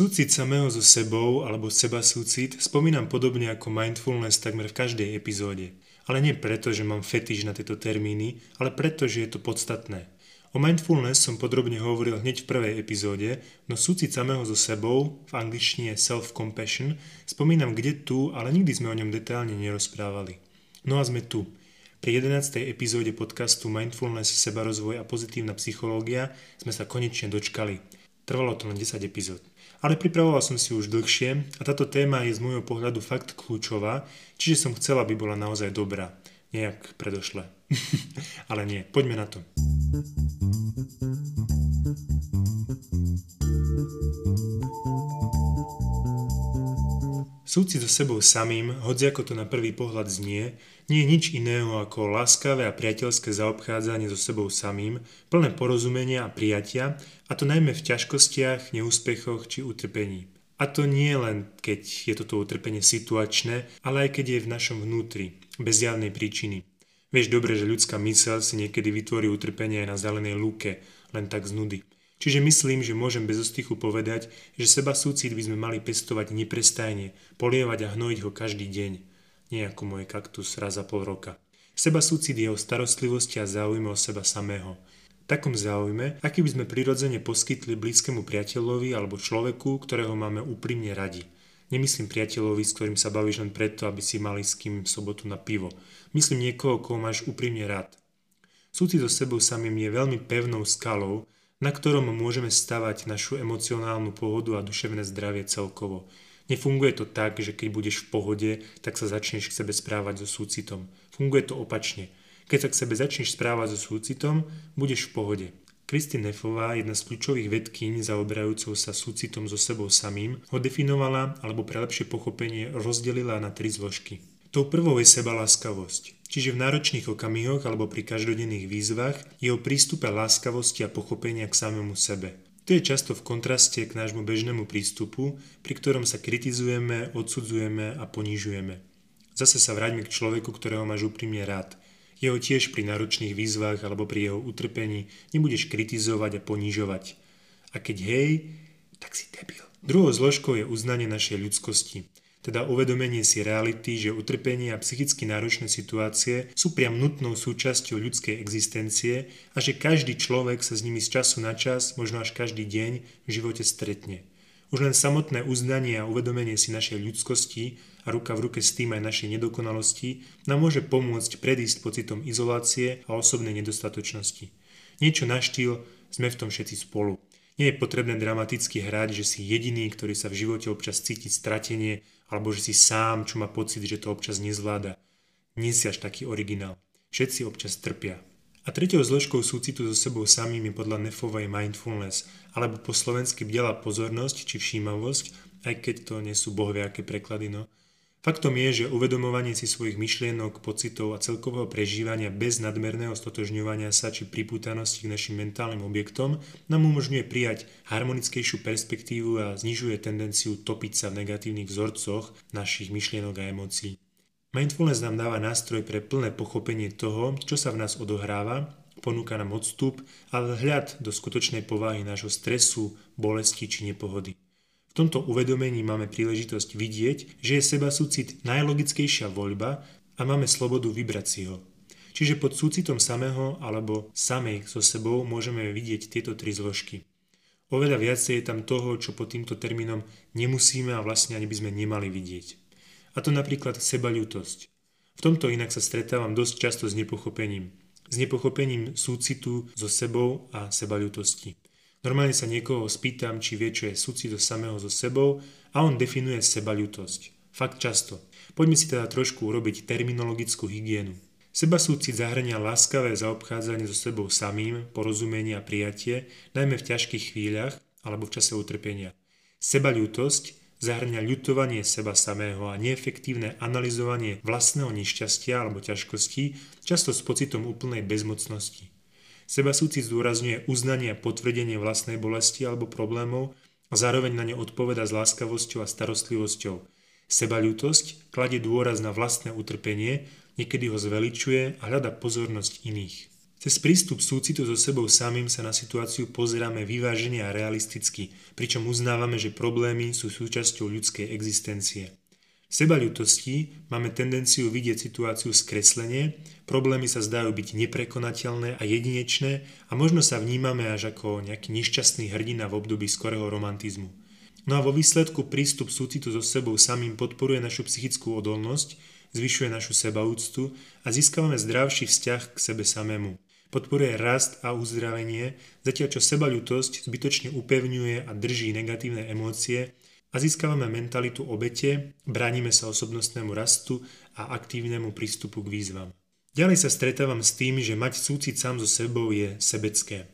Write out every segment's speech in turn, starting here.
Súcit samého so sebou alebo seba súcit spomínam podobne ako mindfulness takmer v každej epizóde. Ale nie preto, že mám fetiš na tieto termíny, ale preto, že je to podstatné. O mindfulness som podrobne hovoril hneď v prvej epizóde, no súcit samého so sebou, v angličtine self-compassion, spomínam kde tu, ale nikdy sme o ňom detálne nerozprávali. No a sme tu. Pri 11. epizóde podcastu Mindfulness, sebarozvoj a pozitívna psychológia sme sa konečne dočkali. Trvalo to len 10 epizód. Ale pripravoval som si už dlhšie a táto téma je z môjho pohľadu fakt kľúčová, čiže som chcela, aby bola naozaj dobrá. Nejak predošle. Ale nie, poďme na to. Súcit so sebou samým, hoď ako to na prvý pohľad znie, nie je nič iného ako láskavé a priateľské zaobchádzanie so sebou samým, plné porozumenia a prijatia, a to najmä v ťažkostiach, neúspechoch či utrpení. A to nie len, keď je toto utrpenie situačné, ale aj keď je v našom vnútri, bez javnej príčiny. Vieš dobre, že ľudská mysel si niekedy vytvorí utrpenie aj na zelenej lúke, len tak z nudy. Čiže myslím, že môžem bez ostychu povedať, že seba súcit by sme mali pestovať neprestajne, polievať a hnojiť ho každý deň. Nie ako môj kaktus raz za pol roka. Seba súcit je o starostlivosti a záujme o seba samého. Takom záujme, aký by sme prirodzene poskytli blízkemu priateľovi alebo človeku, ktorého máme úprimne radi. Nemyslím priateľovi, s ktorým sa bavíš len preto, aby si mali s kým v sobotu na pivo. Myslím niekoho, koho máš úprimne rád. Súcit so sebou samým je veľmi pevnou skalou, na ktorom môžeme stavať našu emocionálnu pohodu a duševné zdravie celkovo. Nefunguje to tak, že keď budeš v pohode, tak sa začneš k sebe správať so súcitom. Funguje to opačne. Keď sa k sebe začneš správať so súcitom, budeš v pohode. Kristin Neffová, jedna z kľúčových vedkyň zaoberajúcou sa súcitom so sebou samým, ho definovala, alebo pre lepšie pochopenie rozdelila na tri zložky. Tou prvou je seba láskavosť. Čiže v náročných okamihoch alebo pri každodenných výzvach je o prístupe láskavosti a pochopenia k samému sebe. To je často v kontraste k nášmu bežnému prístupu, pri ktorom sa kritizujeme, odsudzujeme a ponižujeme. Zase sa vráťme k človeku, ktorého máš úprimne rád. Jeho tiež pri náročných výzvach alebo pri jeho utrpení nebudeš kritizovať a ponižovať. A keď hej, tak si debil. Druhou zložkou je uznanie našej ľudskosti teda uvedomenie si reality, že utrpenie a psychicky náročné situácie sú priam nutnou súčasťou ľudskej existencie a že každý človek sa s nimi z času na čas, možno až každý deň v živote stretne. Už len samotné uznanie a uvedomenie si našej ľudskosti a ruka v ruke s tým aj našej nedokonalosti nám môže pomôcť predísť pocitom izolácie a osobnej nedostatočnosti. Niečo na sme v tom všetci spolu. Nie je potrebné dramaticky hrať, že si jediný, ktorý sa v živote občas cíti stratenie alebo že si sám, čo má pocit, že to občas nezvláda. Nie si až taký originál. Všetci občas trpia. A tretiou zložkou súcitu so sebou samým je podľa Nefovej mindfulness, alebo po slovensky bdela pozornosť či všímavosť, aj keď to nie sú bohviaké preklady, no. Faktom je, že uvedomovanie si svojich myšlienok, pocitov a celkového prežívania bez nadmerného stotožňovania sa či pripútanosti k našim mentálnym objektom nám umožňuje prijať harmonickejšiu perspektívu a znižuje tendenciu topiť sa v negatívnych vzorcoch našich myšlienok a emócií. Mindfulness nám dáva nástroj pre plné pochopenie toho, čo sa v nás odohráva, ponúka nám odstup a vhľad do skutočnej povahy nášho stresu, bolesti či nepohody. V tomto uvedomení máme príležitosť vidieť, že je seba súcit najlogickejšia voľba a máme slobodu vybrať si ho. Čiže pod súcitom samého alebo samej so sebou môžeme vidieť tieto tri zložky. Oveľa viacej je tam toho, čo pod týmto termínom nemusíme a vlastne ani by sme nemali vidieť. A to napríklad sebaľútosť. V tomto inak sa stretávam dosť často s nepochopením. S nepochopením súcitu so sebou a sebaľútosti. Normálne sa niekoho spýtam, či vie, čo je súcit do samého so sebou a on definuje sebaľutosť. Fakt často. Poďme si teda trošku urobiť terminologickú hygienu. Seba súcit zahrania láskavé zaobchádzanie so sebou samým, porozumenie a prijatie, najmä v ťažkých chvíľach alebo v čase utrpenia. Sebaľútosť zahrňa ľutovanie seba samého a neefektívne analyzovanie vlastného nešťastia alebo ťažkosti, často s pocitom úplnej bezmocnosti. Seba súcit zdôrazňuje uznanie a potvrdenie vlastnej bolesti alebo problémov a zároveň na ne odpoveda s láskavosťou a starostlivosťou. Seba ľútosť kladie dôraz na vlastné utrpenie, niekedy ho zveličuje a hľada pozornosť iných. Cez prístup súcitu so sebou samým sa na situáciu pozeráme vyvážene a realisticky, pričom uznávame, že problémy sú súčasťou ľudskej existencie. V sebaľutosti máme tendenciu vidieť situáciu skreslenie, problémy sa zdajú byť neprekonateľné a jedinečné a možno sa vnímame až ako nejaký nešťastný hrdina v období skorého romantizmu. No a vo výsledku prístup súcitu so sebou samým podporuje našu psychickú odolnosť, zvyšuje našu sebaúctu a získavame zdravší vzťah k sebe samému podporuje rast a uzdravenie, zatiaľ čo sebaľutosť zbytočne upevňuje a drží negatívne emócie a získavame mentalitu obete, bránime sa osobnostnému rastu a aktívnemu prístupu k výzvam. Ďalej sa stretávam s tým, že mať súcit sám so sebou je sebecké.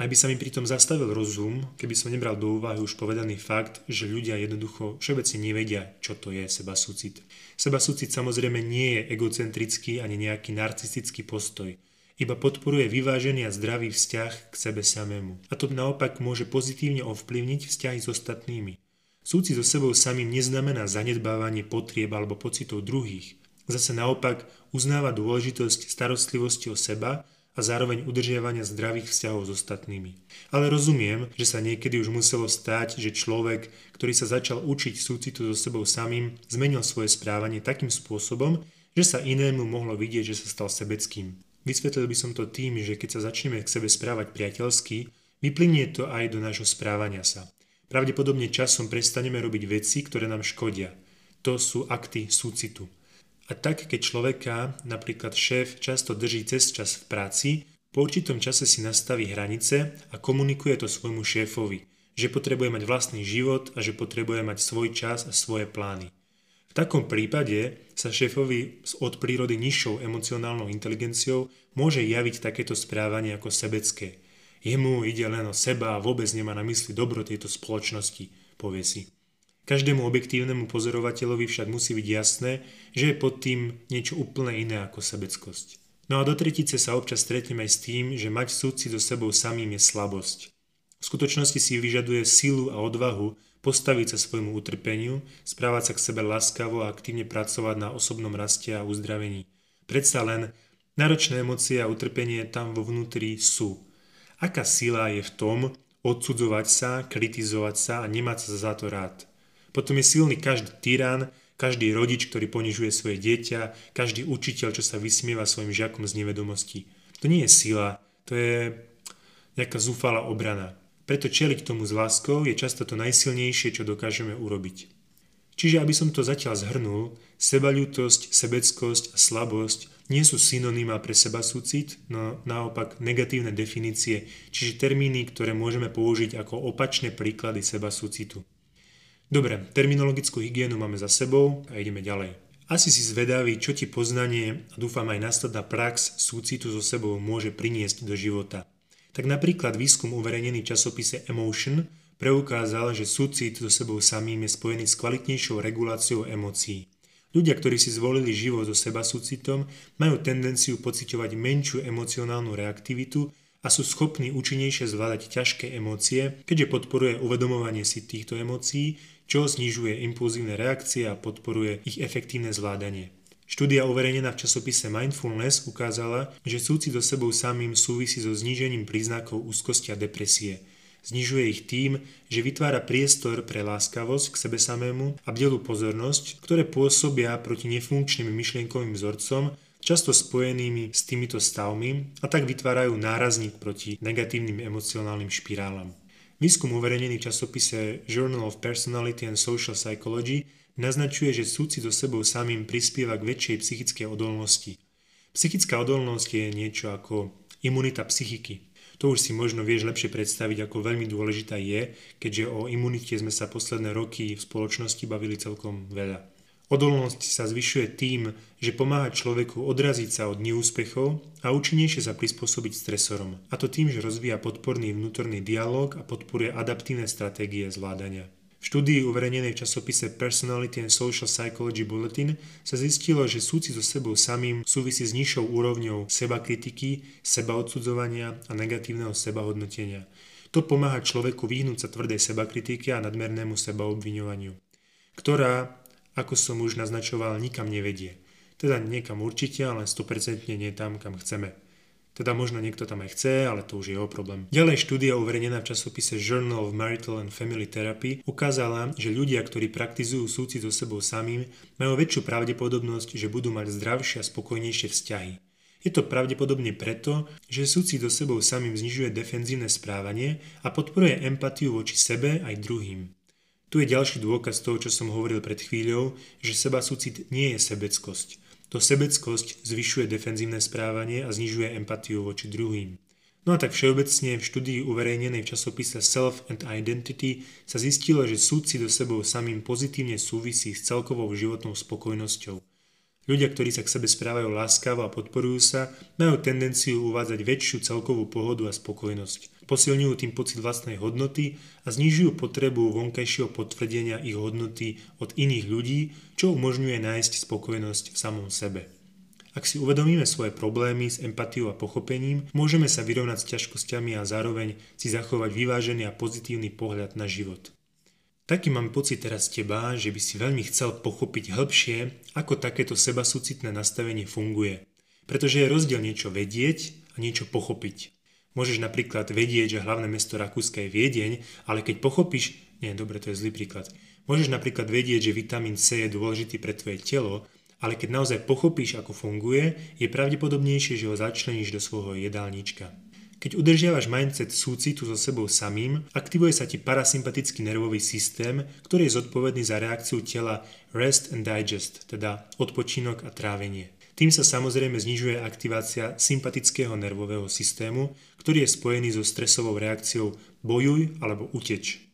Aj by sa mi pritom zastavil rozum, keby som nebral do úvahy už povedaný fakt, že ľudia jednoducho všeobecne nevedia, čo to je seba súcit. Seba súcit samozrejme nie je egocentrický ani nejaký narcistický postoj – iba podporuje vyvážený a zdravý vzťah k sebe samému. A to naopak môže pozitívne ovplyvniť vzťahy s ostatnými. Súcit so sebou samým neznamená zanedbávanie potrieb alebo pocitov druhých. Zase naopak uznáva dôležitosť starostlivosti o seba a zároveň udržiavania zdravých vzťahov s ostatnými. Ale rozumiem, že sa niekedy už muselo stať, že človek, ktorý sa začal učiť súcitu so sebou samým, zmenil svoje správanie takým spôsobom, že sa inému mohlo vidieť, že sa stal sebeckým. Vysvetlil by som to tým, že keď sa začneme k sebe správať priateľsky, vyplynie to aj do nášho správania sa. Pravdepodobne časom prestaneme robiť veci, ktoré nám škodia. To sú akty súcitu. A tak, keď človeka, napríklad šéf, často drží cez čas v práci, po určitom čase si nastaví hranice a komunikuje to svojmu šéfovi, že potrebuje mať vlastný život a že potrebuje mať svoj čas a svoje plány. V takom prípade sa šéfovi s od prírody nižšou emocionálnou inteligenciou môže javiť takéto správanie ako sebecké. Jemu ide len o seba a vôbec nemá na mysli dobro tejto spoločnosti, povie si. Každému objektívnemu pozorovateľovi však musí byť jasné, že je pod tým niečo úplne iné ako sebeckosť. No a do tretice sa občas stretneme aj s tým, že mať súci so sebou samým je slabosť. V skutočnosti si vyžaduje silu a odvahu, postaviť sa svojmu utrpeniu, správať sa k sebe láskavo a aktívne pracovať na osobnom raste a uzdravení. Predsa len náročné emócie a utrpenie tam vo vnútri sú. Aká sila je v tom odsudzovať sa, kritizovať sa a nemať sa za to rád. Potom je silný každý tyran, každý rodič, ktorý ponižuje svoje dieťa, každý učiteľ, čo sa vysmieva svojim žiakom z nevedomosti. To nie je sila, to je nejaká zúfalá obrana. Preto čeliť tomu s láskou je často to najsilnejšie, čo dokážeme urobiť. Čiže aby som to zatiaľ zhrnul, sebaľútosť, sebeckosť a slabosť nie sú synonymá pre seba súcit, no naopak negatívne definície, čiže termíny, ktoré môžeme použiť ako opačné príklady seba súcitu. Dobre, terminologickú hygienu máme za sebou a ideme ďalej. Asi si zvedavý, čo ti poznanie a dúfam aj následná prax súcitu so sebou môže priniesť do života. Tak napríklad výskum uverejnený v časopise Emotion preukázal, že súcit so sebou samým je spojený s kvalitnejšou reguláciou emócií. Ľudia, ktorí si zvolili život so seba súcitom, majú tendenciu pociťovať menšiu emocionálnu reaktivitu a sú schopní účinnejšie zvládať ťažké emócie, keďže podporuje uvedomovanie si týchto emócií, čo znižuje impulzívne reakcie a podporuje ich efektívne zvládanie. Štúdia uverejnená v časopise Mindfulness ukázala, že súcit so sebou samým súvisí so znížením príznakov úzkosti a depresie. Znižuje ich tým, že vytvára priestor pre láskavosť k sebe samému a bdelú pozornosť, ktoré pôsobia proti nefunkčným myšlienkovým vzorcom, často spojenými s týmito stavmi a tak vytvárajú nárazník proti negatívnym emocionálnym špirálam. Výskum uverejnený v časopise Journal of Personality and Social Psychology naznačuje, že súcit so sebou samým prispieva k väčšej psychickej odolnosti. Psychická odolnosť je niečo ako imunita psychiky. To už si možno vieš lepšie predstaviť, ako veľmi dôležitá je, keďže o imunite sme sa posledné roky v spoločnosti bavili celkom veľa. Odolnosť sa zvyšuje tým, že pomáha človeku odraziť sa od neúspechov a účinnejšie sa prispôsobiť stresorom. A to tým, že rozvíja podporný vnútorný dialog a podporuje adaptívne stratégie zvládania. V štúdii uverejnenej v časopise Personality and Social Psychology Bulletin sa zistilo, že súcit so sebou samým súvisí s nižšou úrovňou seba kritiky, seba odsudzovania a negatívneho sebahodnotenia. To pomáha človeku vyhnúť sa tvrdej sebakritiky a nadmernému sebaobviňovaniu, ktorá, ako som už naznačoval, nikam nevedie. Teda niekam určite, ale 100% nie tam, kam chceme. Teda možno niekto tam aj chce, ale to už je jeho problém. Ďalej štúdia uverejnená v časopise Journal of Marital and Family Therapy ukázala, že ľudia, ktorí praktizujú súcit so sebou samým, majú väčšiu pravdepodobnosť, že budú mať zdravšie a spokojnejšie vzťahy. Je to pravdepodobne preto, že súcit so sebou samým znižuje defenzívne správanie a podporuje empatiu voči sebe aj druhým. Tu je ďalší dôkaz toho, čo som hovoril pred chvíľou, že seba súcit nie je sebeckosť. To sebeckosť zvyšuje defenzívne správanie a znižuje empatiu voči druhým. No a tak všeobecne v štúdii uverejnenej v časopise Self and Identity sa zistilo, že súci do sebou samým pozitívne súvisí s celkovou životnou spokojnosťou. Ľudia, ktorí sa k sebe správajú láskavo a podporujú sa, majú tendenciu uvádzať väčšiu celkovú pohodu a spokojnosť posilňujú tým pocit vlastnej hodnoty a znižujú potrebu vonkajšieho potvrdenia ich hodnoty od iných ľudí, čo umožňuje nájsť spokojnosť v samom sebe. Ak si uvedomíme svoje problémy s empatiou a pochopením, môžeme sa vyrovnať s ťažkosťami a zároveň si zachovať vyvážený a pozitívny pohľad na život. Taký mám pocit teraz teba, že by si veľmi chcel pochopiť hĺbšie, ako takéto sebasúcitné nastavenie funguje. Pretože je rozdiel niečo vedieť a niečo pochopiť. Môžeš napríklad vedieť, že hlavné mesto Rakúska je Viedeň, ale keď pochopíš, nie, dobre, to je zlý príklad. Môžeš napríklad vedieť, že vitamín C je dôležitý pre tvoje telo, ale keď naozaj pochopíš, ako funguje, je pravdepodobnejšie, že ho začleníš do svojho jedálnička. Keď udržiavaš mindset súcitu so sebou samým, aktivuje sa ti parasympatický nervový systém, ktorý je zodpovedný za reakciu tela rest and digest, teda odpočinok a trávenie. Tým sa samozrejme znižuje aktivácia sympatického nervového systému, ktorý je spojený so stresovou reakciou bojuj alebo uteč.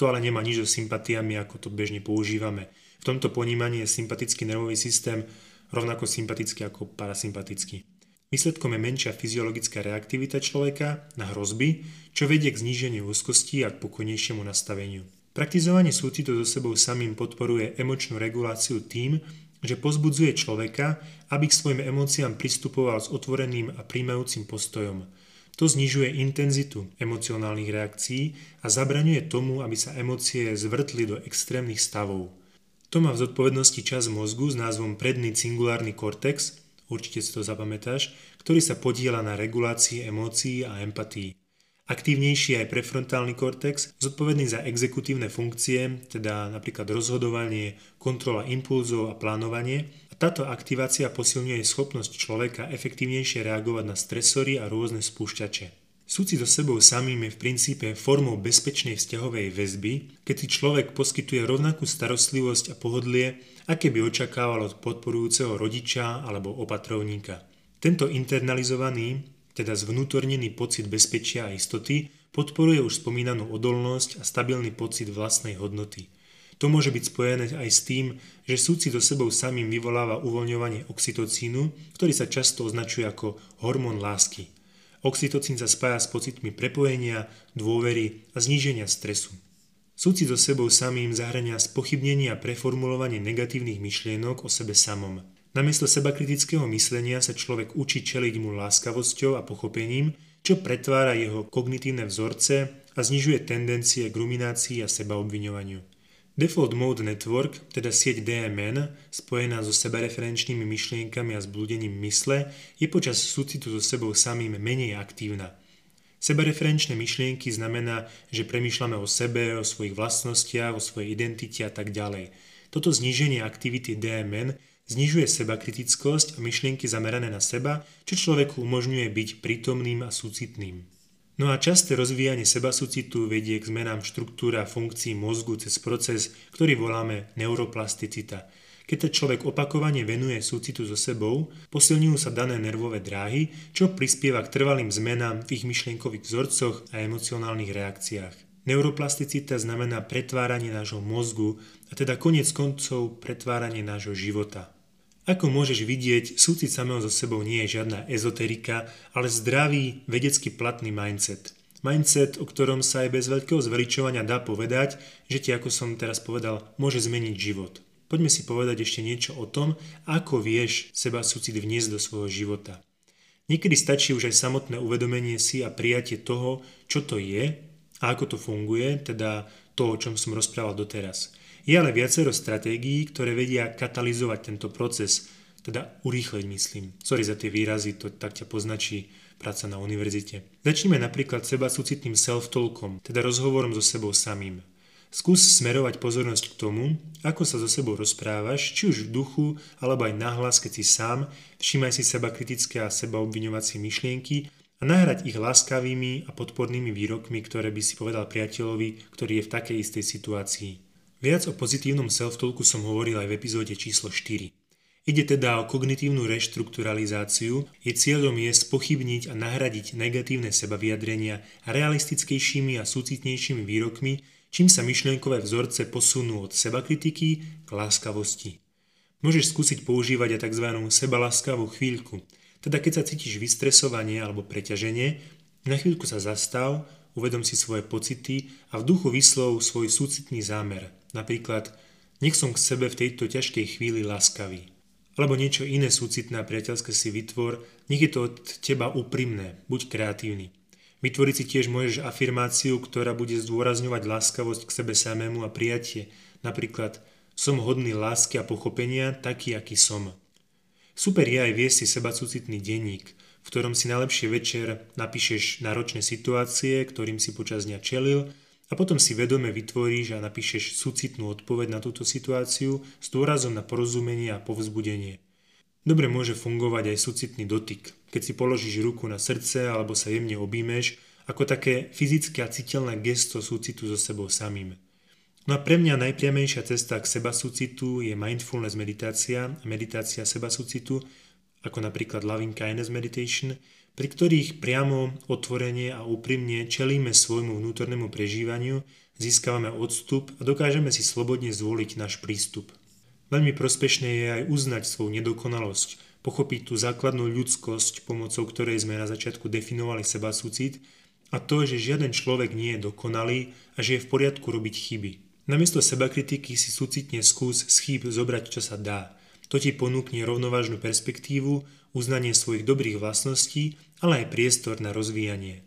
To ale nemá nič so sympatiami, ako to bežne používame. V tomto ponímaní je sympatický nervový systém rovnako sympatický ako parasympatický. Výsledkom je menšia fyziologická reaktivita človeka na hrozby, čo vedie k zníženiu úzkosti a k pokojnejšiemu nastaveniu. Praktizovanie súcitu so sebou samým podporuje emočnú reguláciu tým, že pozbudzuje človeka, aby k svojim emóciám pristupoval s otvoreným a príjmajúcim postojom. To znižuje intenzitu emocionálnych reakcií a zabraňuje tomu, aby sa emócie zvrtli do extrémnych stavov. To má v zodpovednosti čas mozgu s názvom predný cingulárny kortex, určite si to zapamätáš, ktorý sa podiela na regulácii emócií a empatii. Aktívnejší aj prefrontálny kortex, zodpovedný za exekutívne funkcie, teda napríklad rozhodovanie, kontrola impulzov a plánovanie. A táto aktivácia posilňuje schopnosť človeka efektívnejšie reagovať na stresory a rôzne spúšťače. Súci so sebou samým je v princípe formou bezpečnej vzťahovej väzby, keď si človek poskytuje rovnakú starostlivosť a pohodlie, aké by očakával od podporujúceho rodiča alebo opatrovníka. Tento internalizovaný, teda zvnútornený pocit bezpečia a istoty, podporuje už spomínanú odolnosť a stabilný pocit vlastnej hodnoty. To môže byť spojené aj s tým, že súcit so sebou samým vyvoláva uvoľňovanie oxytocínu, ktorý sa často označuje ako hormón lásky. Oxytocín sa spája s pocitmi prepojenia, dôvery a zníženia stresu. Súcit so sebou samým zahrania spochybnenie a preformulovanie negatívnych myšlienok o sebe samom. Namiesto sebakritického myslenia sa človek učí čeliť mu láskavosťou a pochopením, čo pretvára jeho kognitívne vzorce a znižuje tendencie k ruminácii a sebaobviňovaniu. Default Mode Network, teda sieť DMN, spojená so sebareferenčnými myšlienkami a zblúdením mysle, je počas súcitu so sebou samým menej aktívna. Sebareferenčné myšlienky znamená, že premýšľame o sebe, o svojich vlastnostiach, o svojej identite a tak ďalej. Toto zníženie aktivity DMN Znižuje seba kritickosť a myšlienky zamerané na seba, čo človeku umožňuje byť prítomným a súcitným. No a časté rozvíjanie seba súcitu vedie k zmenám štruktúra funkcií mozgu cez proces, ktorý voláme neuroplasticita. Keď sa človek opakovane venuje súcitu so sebou, posilňujú sa dané nervové dráhy, čo prispieva k trvalým zmenám v ich myšlienkových vzorcoch a emocionálnych reakciách. Neuroplasticita znamená pretváranie nášho mozgu a teda konec koncov pretváranie nášho života. Ako môžeš vidieť, súcit samého so sebou nie je žiadna ezoterika, ale zdravý, vedecky platný mindset. Mindset, o ktorom sa aj bez veľkého zveličovania dá povedať, že ti, ako som teraz povedal, môže zmeniť život. Poďme si povedať ešte niečo o tom, ako vieš seba súcit vniesť do svojho života. Niekedy stačí už aj samotné uvedomenie si a prijatie toho, čo to je a ako to funguje, teda to, o čom som rozprával doteraz. Je ale viacero stratégií, ktoré vedia katalizovať tento proces, teda urýchleť myslím. Sorry za tie výrazy, to tak ťa poznačí práca na univerzite. Začneme napríklad seba súcitným self-talkom, teda rozhovorom so sebou samým. Skús smerovať pozornosť k tomu, ako sa so sebou rozprávaš, či už v duchu, alebo aj nahlas, keď si sám, všímaj si seba kritické a seba obviňovacie myšlienky a nahrať ich láskavými a podpornými výrokmi, ktoré by si povedal priateľovi, ktorý je v takej istej situácii. Viac o pozitívnom self-talku som hovoril aj v epizóde číslo 4. Ide teda o kognitívnu reštrukturalizáciu, jej cieľom je spochybniť a nahradiť negatívne sebavyjadrenia realistickejšími a súcitnejšími výrokmi, čím sa myšlienkové vzorce posunú od sebakritiky k láskavosti. Môžeš skúsiť používať aj tzv. sebaláskavú chvíľku, teda keď sa cítiš vystresovanie alebo preťaženie, na chvíľku sa zastav, uvedom si svoje pocity a v duchu vyslov svoj súcitný zámer. Napríklad, nech som k sebe v tejto ťažkej chvíli láskavý. Alebo niečo iné súcitné a priateľské si vytvor, nech je to od teba úprimné, buď kreatívny. Vytvoriť si tiež môžeš afirmáciu, ktorá bude zdôrazňovať láskavosť k sebe samému a prijatie. Napríklad, som hodný lásky a pochopenia, taký, aký som. Super je aj viesť si seba súcitný denník, v ktorom si najlepšie večer napíšeš náročné situácie, ktorým si počas dňa čelil a potom si vedome vytvoríš a napíšeš súcitnú odpoveď na túto situáciu s dôrazom na porozumenie a povzbudenie. Dobre môže fungovať aj súcitný dotyk, keď si položíš ruku na srdce alebo sa jemne obímeš, ako také fyzické a citeľné gesto súcitu so sebou samým. No a pre mňa najpriamejšia cesta k seba súcitu je mindfulness meditácia a meditácia seba súcitu, ako napríklad Loving Kindness Meditation, pri ktorých priamo, otvorene a úprimne čelíme svojmu vnútornému prežívaniu, získavame odstup a dokážeme si slobodne zvoliť náš prístup. Veľmi prospešné je aj uznať svoju nedokonalosť, pochopiť tú základnú ľudskosť, pomocou ktorej sme na začiatku definovali seba súcit, a to, že žiaden človek nie je dokonalý a že je v poriadku robiť chyby. Namiesto seba kritiky si súcitne skús z chýb zobrať, čo sa dá. To ti ponúkne rovnovážnu perspektívu, uznanie svojich dobrých vlastností, ale aj priestor na rozvíjanie.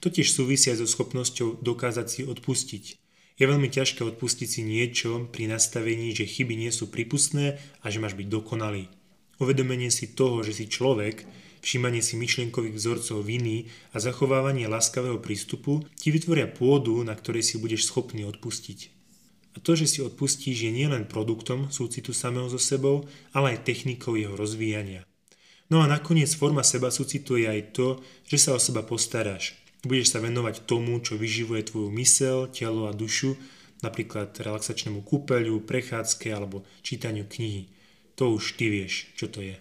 Totiž súvisia so schopnosťou dokázať si odpustiť. Je veľmi ťažké odpustiť si niečo pri nastavení, že chyby nie sú prípustné a že máš byť dokonalý. Uvedomenie si toho, že si človek, všímanie si myšlienkových vzorcov viny a zachovávanie láskavého prístupu ti vytvoria pôdu, na ktorej si budeš schopný odpustiť. A to, že si odpustíš, je nielen produktom súcitu samého so sebou, ale aj technikou jeho rozvíjania. No a nakoniec forma seba súcitu je aj to, že sa o seba postaráš. Budeš sa venovať tomu, čo vyživuje tvoju mysel, telo a dušu, napríklad relaxačnému kúpeľu, prechádzke alebo čítaniu knihy to už ty vieš, čo to je.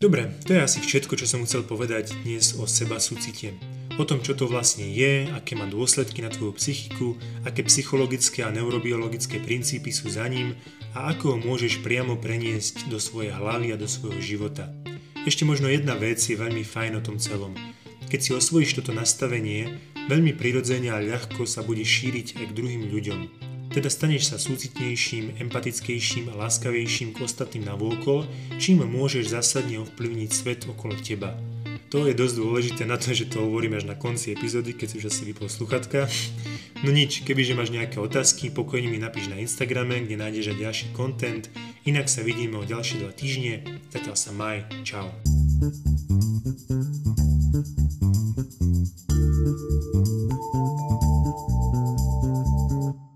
Dobre, to je asi všetko, čo som chcel povedať dnes o seba súcite. O tom, čo to vlastne je, aké má dôsledky na tvoju psychiku, aké psychologické a neurobiologické princípy sú za ním a ako ho môžeš priamo preniesť do svojej hlavy a do svojho života. Ešte možno jedna vec je veľmi fajn o tom celom. Keď si osvojíš toto nastavenie, veľmi prirodzene a ľahko sa bude šíriť aj k druhým ľuďom. Teda staneš sa súcitnejším, empatickejším a láskavejším k ostatným navôkol, čím môžeš zásadne ovplyvniť svet okolo teba. To je dosť dôležité na to, že to hovorím až na konci epizódy, keď si už asi vypol sluchatka. No nič, kebyže máš nejaké otázky, pokojne mi napíš na Instagrame, kde nájdeš aj ďalší content. Inak sa vidíme o ďalšie dva týždne. Zatiaľ sa maj. Čau. thank you